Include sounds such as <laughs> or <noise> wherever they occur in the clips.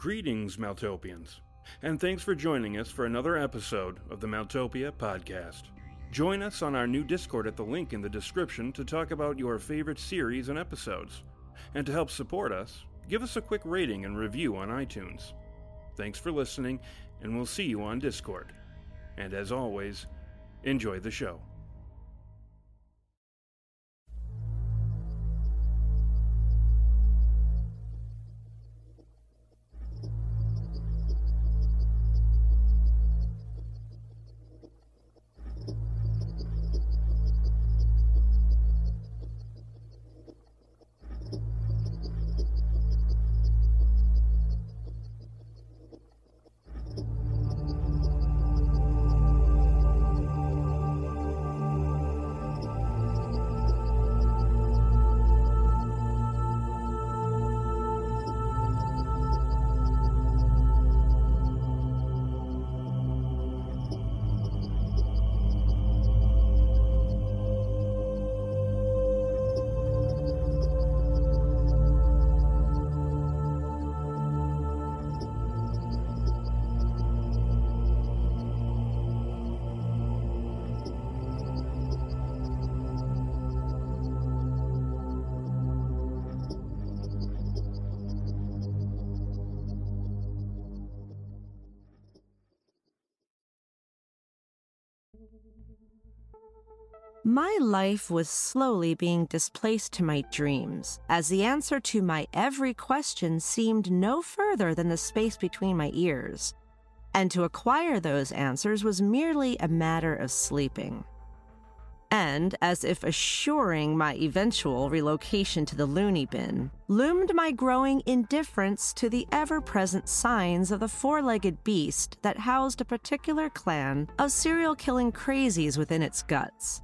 Greetings, Maltopians, and thanks for joining us for another episode of the Maltopia Podcast. Join us on our new Discord at the link in the description to talk about your favorite series and episodes. And to help support us, give us a quick rating and review on iTunes. Thanks for listening, and we'll see you on Discord. And as always, enjoy the show. My life was slowly being displaced to my dreams, as the answer to my every question seemed no further than the space between my ears. And to acquire those answers was merely a matter of sleeping. And, as if assuring my eventual relocation to the loony bin, loomed my growing indifference to the ever present signs of the four legged beast that housed a particular clan of serial killing crazies within its guts.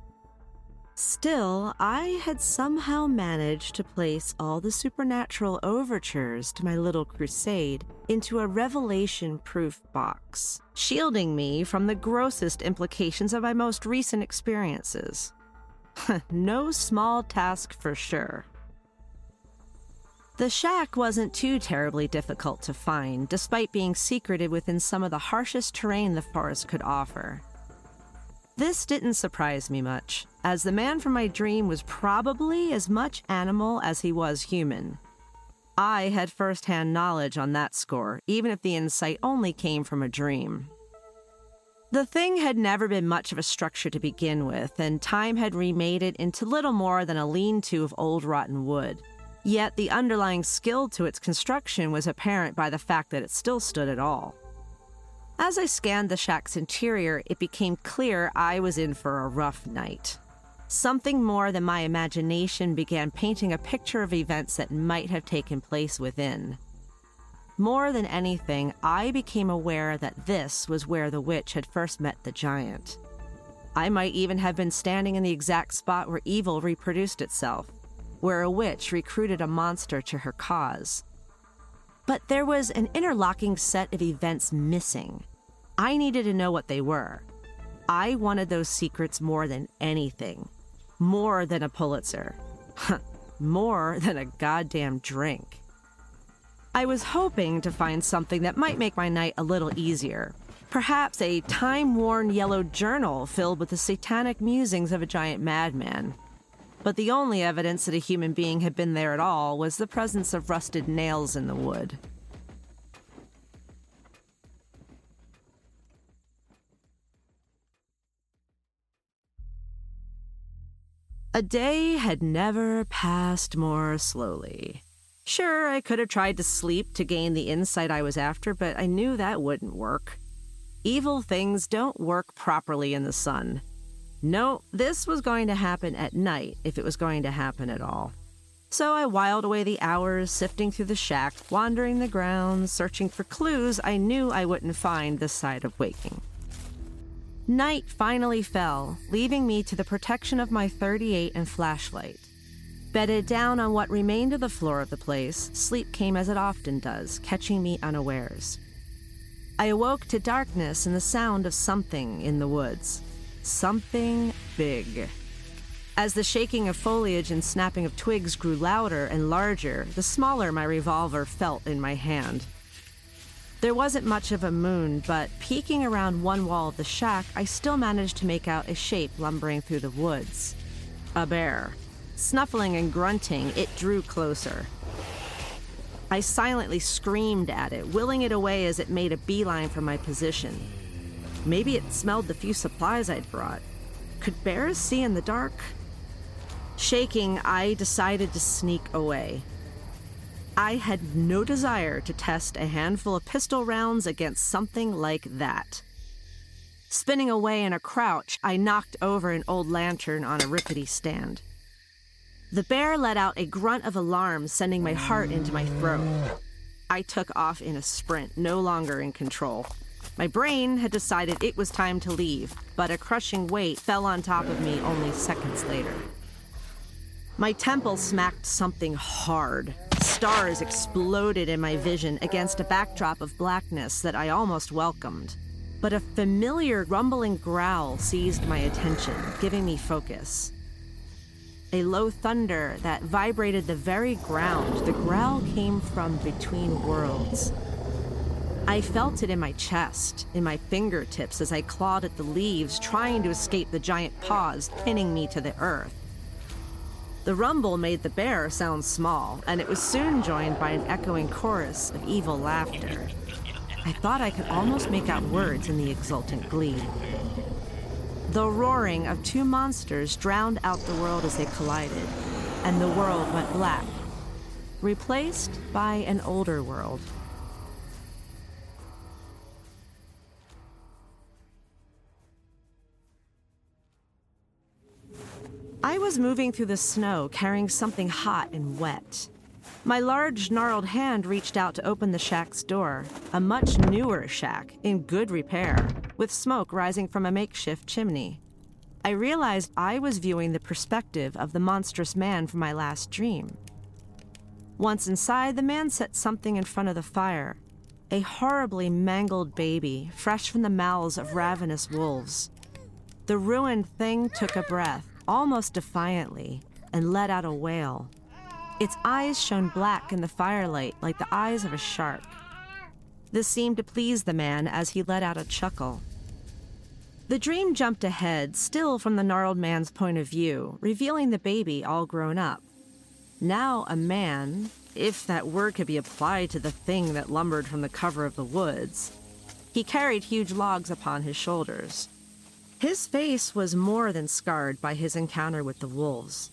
Still, I had somehow managed to place all the supernatural overtures to my little crusade into a revelation proof box, shielding me from the grossest implications of my most recent experiences. <laughs> no small task for sure. The shack wasn't too terribly difficult to find, despite being secreted within some of the harshest terrain the forest could offer. This didn't surprise me much, as the man from my dream was probably as much animal as he was human. I had firsthand knowledge on that score, even if the insight only came from a dream. The thing had never been much of a structure to begin with, and time had remade it into little more than a lean to of old rotten wood. Yet the underlying skill to its construction was apparent by the fact that it still stood at all. As I scanned the shack's interior, it became clear I was in for a rough night. Something more than my imagination began painting a picture of events that might have taken place within. More than anything, I became aware that this was where the witch had first met the giant. I might even have been standing in the exact spot where evil reproduced itself, where a witch recruited a monster to her cause. But there was an interlocking set of events missing. I needed to know what they were. I wanted those secrets more than anything. More than a Pulitzer. more than a goddamn drink. I was hoping to find something that might make my night a little easier. Perhaps a time worn yellow journal filled with the satanic musings of a giant madman. But the only evidence that a human being had been there at all was the presence of rusted nails in the wood. A day had never passed more slowly. Sure, I could have tried to sleep to gain the insight I was after, but I knew that wouldn't work. Evil things don't work properly in the sun. No, this was going to happen at night if it was going to happen at all. So I whiled away the hours sifting through the shack, wandering the grounds, searching for clues I knew I wouldn't find this side of waking. Night finally fell, leaving me to the protection of my 38 and flashlight. Bedded down on what remained of the floor of the place, sleep came as it often does, catching me unawares. I awoke to darkness and the sound of something in the woods. Something big. As the shaking of foliage and snapping of twigs grew louder and larger, the smaller my revolver felt in my hand. There wasn't much of a moon, but peeking around one wall of the shack, I still managed to make out a shape lumbering through the woods. A bear. Snuffling and grunting, it drew closer. I silently screamed at it, willing it away as it made a beeline for my position. Maybe it smelled the few supplies I'd brought. Could bears see in the dark? Shaking, I decided to sneak away. I had no desire to test a handful of pistol rounds against something like that. Spinning away in a crouch, I knocked over an old lantern on a rickety stand. The bear let out a grunt of alarm, sending my heart into my throat. I took off in a sprint, no longer in control. My brain had decided it was time to leave, but a crushing weight fell on top of me only seconds later. My temple smacked something hard. Stars exploded in my vision against a backdrop of blackness that I almost welcomed. But a familiar rumbling growl seized my attention, giving me focus. A low thunder that vibrated the very ground, the growl came from between worlds. I felt it in my chest, in my fingertips as I clawed at the leaves, trying to escape the giant paws pinning me to the earth. The rumble made the bear sound small, and it was soon joined by an echoing chorus of evil laughter. I thought I could almost make out words in the exultant glee. The roaring of two monsters drowned out the world as they collided, and the world went black, replaced by an older world. Was moving through the snow carrying something hot and wet. My large, gnarled hand reached out to open the shack's door, a much newer shack in good repair, with smoke rising from a makeshift chimney. I realized I was viewing the perspective of the monstrous man from my last dream. Once inside, the man set something in front of the fire a horribly mangled baby, fresh from the mouths of ravenous wolves. The ruined thing took a breath, almost defiantly, and let out a wail. Its eyes shone black in the firelight like the eyes of a shark. This seemed to please the man as he let out a chuckle. The dream jumped ahead, still from the gnarled man's point of view, revealing the baby all grown up. Now a man, if that word could be applied to the thing that lumbered from the cover of the woods. He carried huge logs upon his shoulders. His face was more than scarred by his encounter with the wolves.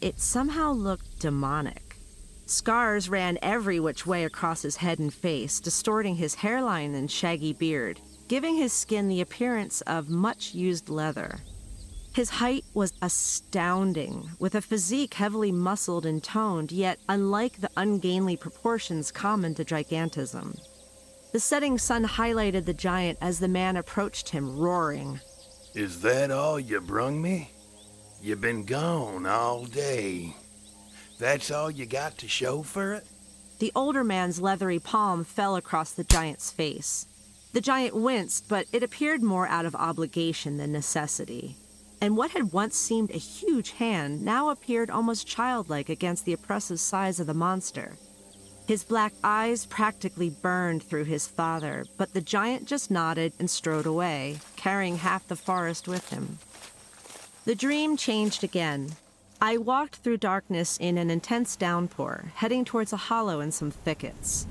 It somehow looked demonic. Scars ran every which way across his head and face, distorting his hairline and shaggy beard, giving his skin the appearance of much used leather. His height was astounding, with a physique heavily muscled and toned, yet unlike the ungainly proportions common to gigantism. The setting sun highlighted the giant as the man approached him, roaring. Is that all you brung me? You been gone all day. That's all you got to show for it? The older man's leathery palm fell across the giant's face. The giant winced, but it appeared more out of obligation than necessity. And what had once seemed a huge hand now appeared almost childlike against the oppressive size of the monster. His black eyes practically burned through his father, but the giant just nodded and strode away, carrying half the forest with him. The dream changed again. I walked through darkness in an intense downpour, heading towards a hollow in some thickets.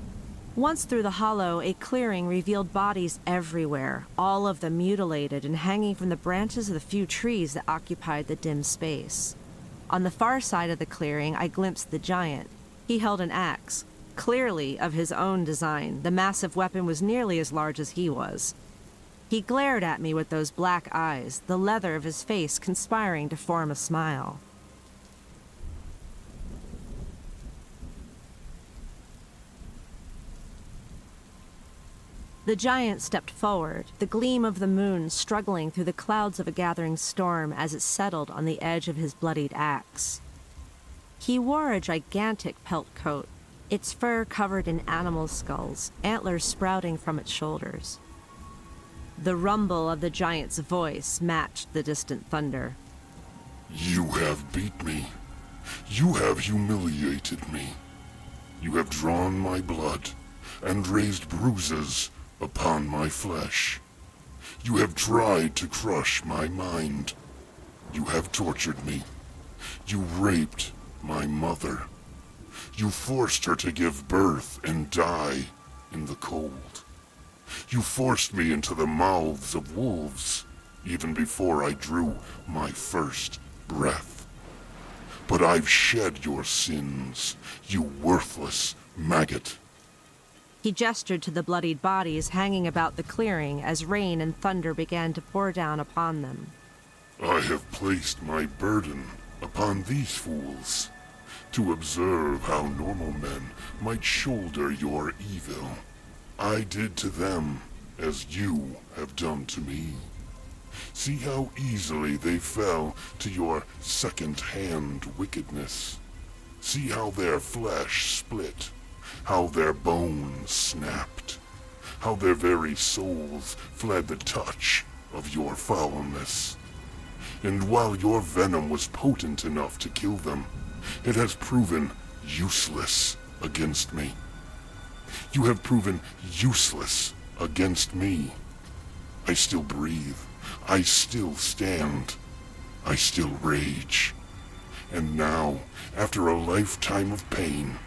Once through the hollow, a clearing revealed bodies everywhere, all of them mutilated and hanging from the branches of the few trees that occupied the dim space. On the far side of the clearing, I glimpsed the giant. He held an axe, clearly of his own design. The massive weapon was nearly as large as he was. He glared at me with those black eyes, the leather of his face conspiring to form a smile. The giant stepped forward, the gleam of the moon struggling through the clouds of a gathering storm as it settled on the edge of his bloodied axe. He wore a gigantic pelt coat, its fur covered in animal skulls, antlers sprouting from its shoulders. The rumble of the giant's voice matched the distant thunder. You have beat me. You have humiliated me. You have drawn my blood and raised bruises upon my flesh. You have tried to crush my mind. You have tortured me. You raped my mother. You forced her to give birth and die in the cold. You forced me into the mouths of wolves, even before I drew my first breath. But I've shed your sins, you worthless maggot. He gestured to the bloodied bodies hanging about the clearing as rain and thunder began to pour down upon them. I have placed my burden upon these fools to observe how normal men might shoulder your evil. I did to them as you have done to me. See how easily they fell to your second-hand wickedness. See how their flesh split how their bones snapped, how their very souls fled the touch of your foulness. And while your venom was potent enough to kill them, it has proven useless against me. You have proven useless against me. I still breathe. I still stand. I still rage. And now, after a lifetime of pain,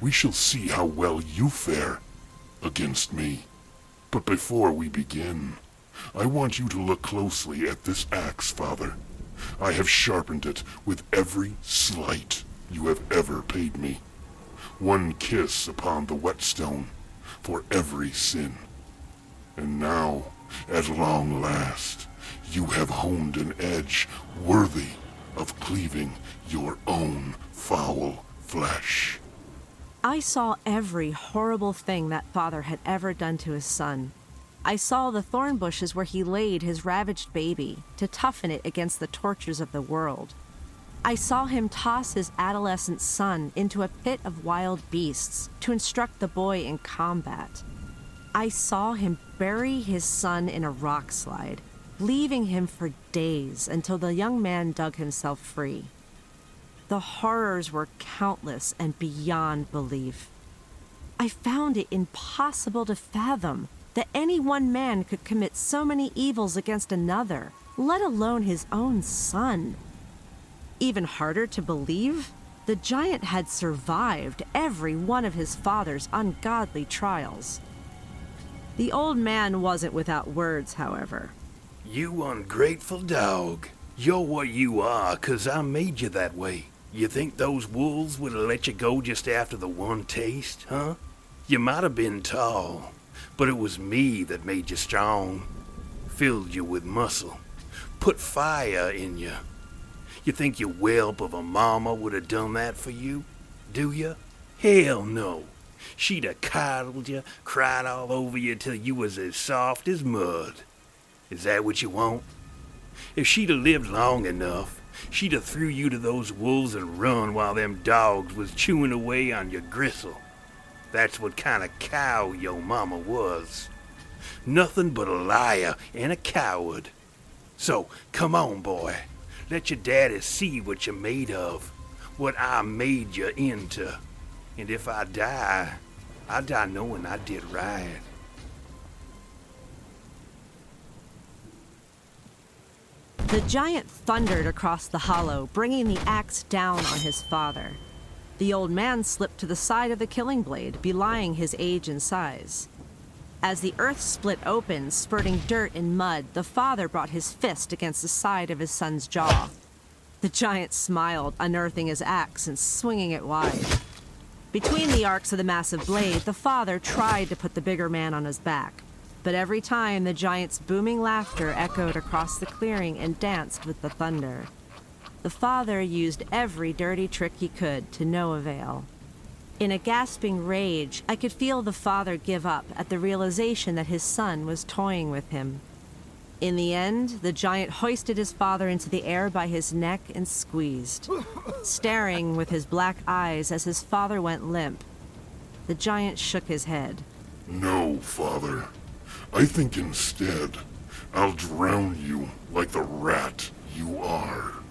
we shall see how well you fare against me. But before we begin, I want you to look closely at this axe, Father. I have sharpened it with every slight you have ever paid me. One kiss upon the whetstone for every sin. And now, at long last, you have honed an edge worthy of cleaving your own foul flesh. I saw every horrible thing that father had ever done to his son. I saw the thorn bushes where he laid his ravaged baby to toughen it against the tortures of the world. I saw him toss his adolescent son into a pit of wild beasts to instruct the boy in combat. I saw him bury his son in a rock slide, leaving him for days until the young man dug himself free. The horrors were countless and beyond belief. I found it impossible to fathom that any one man could commit so many evils against another, let alone his own son. Even harder to believe, the giant had survived every one of his father's ungodly trials. The old man wasn't without words, however. You ungrateful dog. You're what you are, 'cause I made you that way. You think those wolves would have let you go just after the one taste, huh? You might have been tall, but it was me that made you strong, filled you with muscle, put fire in you. You think your whelp of a mama would have done that for you? Do you? Hell no. She'd have coddled you, cried all over you till you was as soft as mud. Is that what you want? If she'd have lived long enough, she'd have threw you to those wolves and run while them dogs was chewing away on your gristle. That's what kind of cow your mama was. Nothing but a liar and a coward. So, come on, boy. Let your daddy see what you're made of, what I made you into. And if I die, I die knowing I did right. The giant thundered across the hollow, bringing the axe down on his father. The old man slipped to the side of the killing blade, belying his age and size. As the earth split open, spurting dirt and mud, the father brought his fist against the side of his son's jaw. The giant smiled, unearthing his axe and swinging it wide. Between the arcs of the massive blade, the father tried to put the bigger man on his back. But every time the giant's booming laughter echoed across the clearing and danced with the thunder. The father used every dirty trick he could to no avail. In a gasping rage, I could feel the father give up at the realization that his son was toying with him. In the end, the giant hoisted his father into the air by his neck and squeezed, staring with his black eyes as his father went limp. The giant shook his head. No, Father. I think instead, I'll drown you like the rat you are.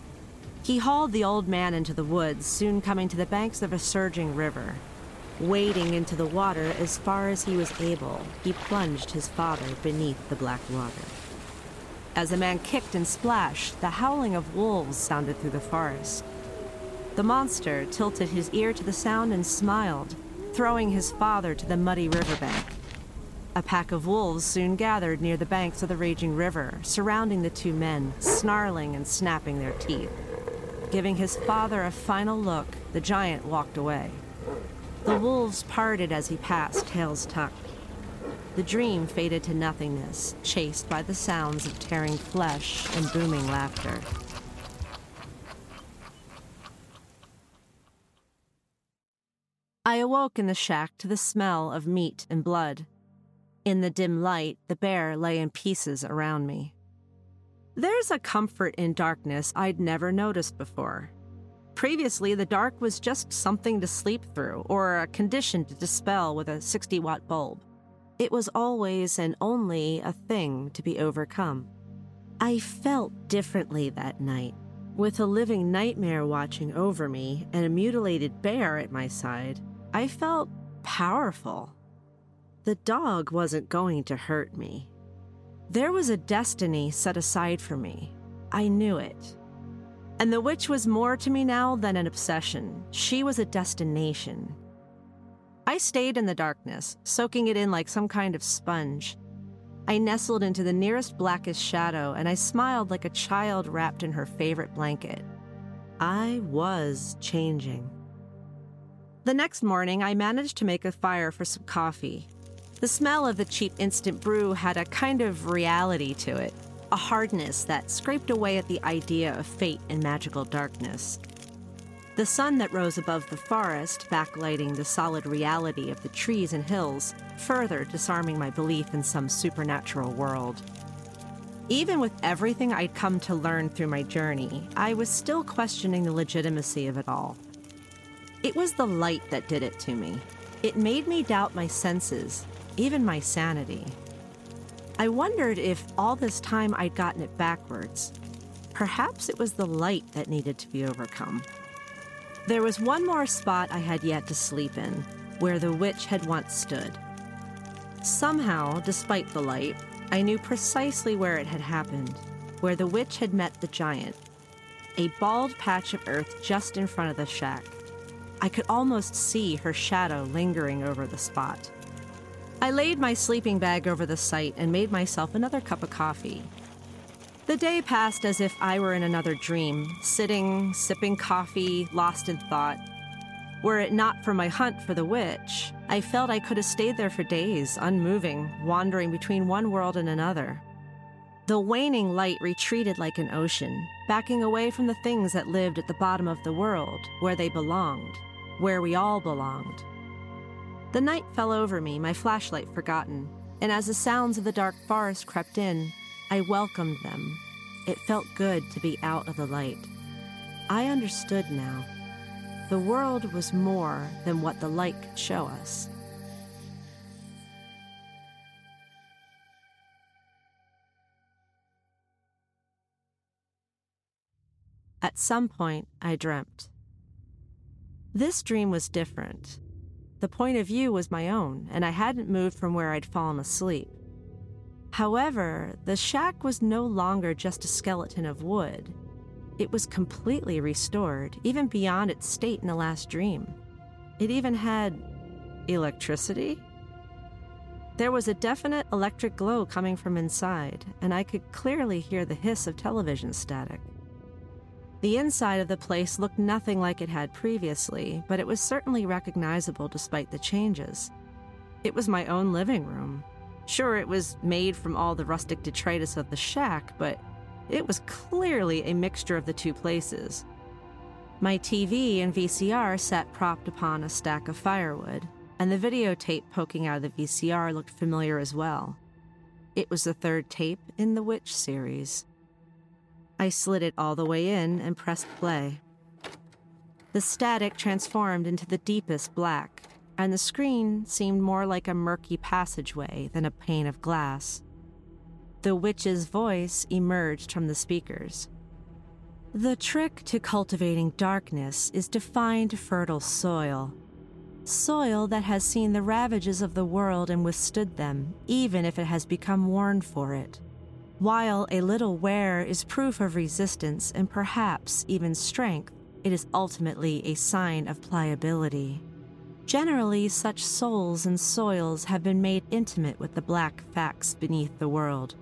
He hauled the old man into the woods, soon coming to the banks of a surging river. Wading into the water as far as he was able, he plunged his father beneath the black water. As the man kicked and splashed, the howling of wolves sounded through the forest. The monster tilted his ear to the sound and smiled, throwing his father to the muddy riverbank. A pack of wolves soon gathered near the banks of the raging river, surrounding the two men, snarling and snapping their teeth. Giving his father a final look, the giant walked away. The wolves parted as he passed, tails tucked. The dream faded to nothingness, chased by the sounds of tearing flesh and booming laughter. I awoke in the shack to the smell of meat and blood. In the dim light, the bear lay in pieces around me. There's a comfort in darkness I'd never noticed before. Previously, the dark was just something to sleep through or a condition to dispel with a 60 watt bulb. It was always and only a thing to be overcome. I felt differently that night. With a living nightmare watching over me and a mutilated bear at my side, I felt powerful. The dog wasn't going to hurt me. There was a destiny set aside for me. I knew it. And the witch was more to me now than an obsession. She was a destination. I stayed in the darkness, soaking it in like some kind of sponge. I nestled into the nearest blackest shadow and I smiled like a child wrapped in her favorite blanket. I was changing. The next morning, I managed to make a fire for some coffee. The smell of the cheap instant brew had a kind of reality to it, a hardness that scraped away at the idea of fate and magical darkness. The sun that rose above the forest, backlighting the solid reality of the trees and hills, further disarming my belief in some supernatural world. Even with everything I'd come to learn through my journey, I was still questioning the legitimacy of it all. It was the light that did it to me. It made me doubt my senses, even my sanity. I wondered if all this time I'd gotten it backwards. Perhaps it was the light that needed to be overcome. There was one more spot I had yet to sleep in, where the witch had once stood. Somehow, despite the light, I knew precisely where it had happened, where the witch had met the giant. A bald patch of earth just in front of the shack. I could almost see her shadow lingering over the spot. I laid my sleeping bag over the site and made myself another cup of coffee. The day passed as if I were in another dream, sitting, sipping coffee, lost in thought. Were it not for my hunt for the witch, I felt I could have stayed there for days, unmoving, wandering between one world and another. The waning light retreated like an ocean, backing away from the things that lived at the bottom of the world, where they belonged, where we all belonged. The night fell over me, my flashlight forgotten, and as the sounds of the dark forest crept in, I welcomed them. It felt good to be out of the light. I understood now. The world was more than what the light could show us. At some point, I dreamt. This dream was different. The point of view was my own, and I hadn't moved from where I'd fallen asleep. However, the shack was no longer just a skeleton of wood. It was completely restored, even beyond its state in the last dream. It even had electricity? There was a definite electric glow coming from inside, and I could clearly hear the hiss of television static. The inside of the place looked nothing like it had previously, but it was certainly recognizable despite the changes. It was my own living room. Sure, it was made from all the rustic detritus of the shack, but it was clearly a mixture of the two places. My TV and VCR sat propped upon a stack of firewood, and the videotape poking out of the VCR looked familiar as well. It was the third tape in the Witch series. I slid it all the way in and pressed play. The static transformed into the deepest black, and the screen seemed more like a murky passageway than a pane of glass. The witch's voice emerged from the speakers. The trick to cultivating darkness is to find fertile soil. Soil that has seen the ravages of the world and withstood them, even if it has become worn for it. While a little wear is proof of resistance and perhaps even strength, it is ultimately a sign of pliability. Generally, such souls and soils have been made intimate with the black facts beneath the world.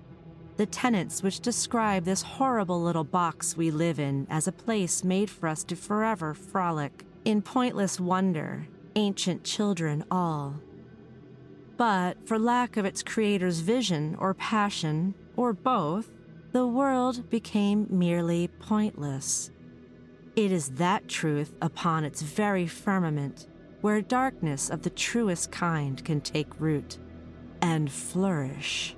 The tenets which describe this horrible little box we live in as a place made for us to forever frolic in pointless wonder, ancient children all. But for lack of its creator's vision or passion, or both, the world became merely pointless. It is that truth upon its very firmament where darkness of the truest kind can take root and flourish.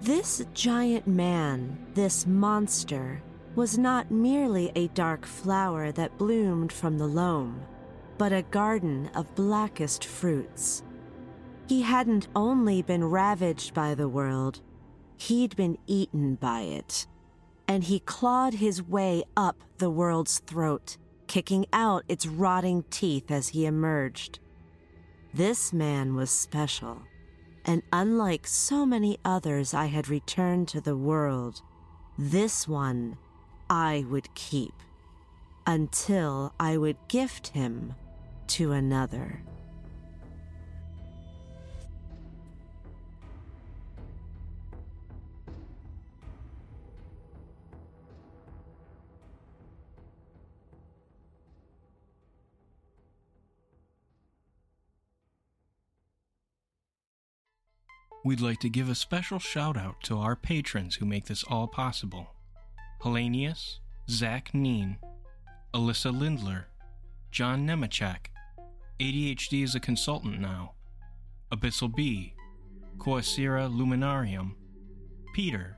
This giant man, this monster, was not merely a dark flower that bloomed from the loam, but a garden of blackest fruits. He hadn't only been ravaged by the world, He'd been eaten by it, and he clawed his way up the world's throat, kicking out its rotting teeth as he emerged. This man was special, and unlike so many others I had returned to the world, this one I would keep until I would gift him to another. We'd like to give a special shout out to our patrons who make this all possible Hellenius, Zach Neen, Alyssa Lindler, John Nemechek, ADHD is a consultant now, Abyssal B, Coacira Luminarium, Peter,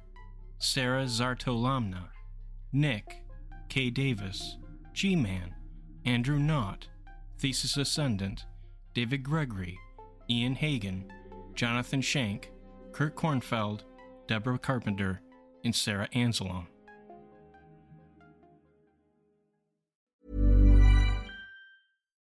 Sarah Zartolamna, Nick, K. Davis, G Man, Andrew Knott, Thesis Ascendant, David Gregory, Ian Hagen, Jonathan Shank, Kurt Kornfeld, Deborah Carpenter, and Sarah Anzalone.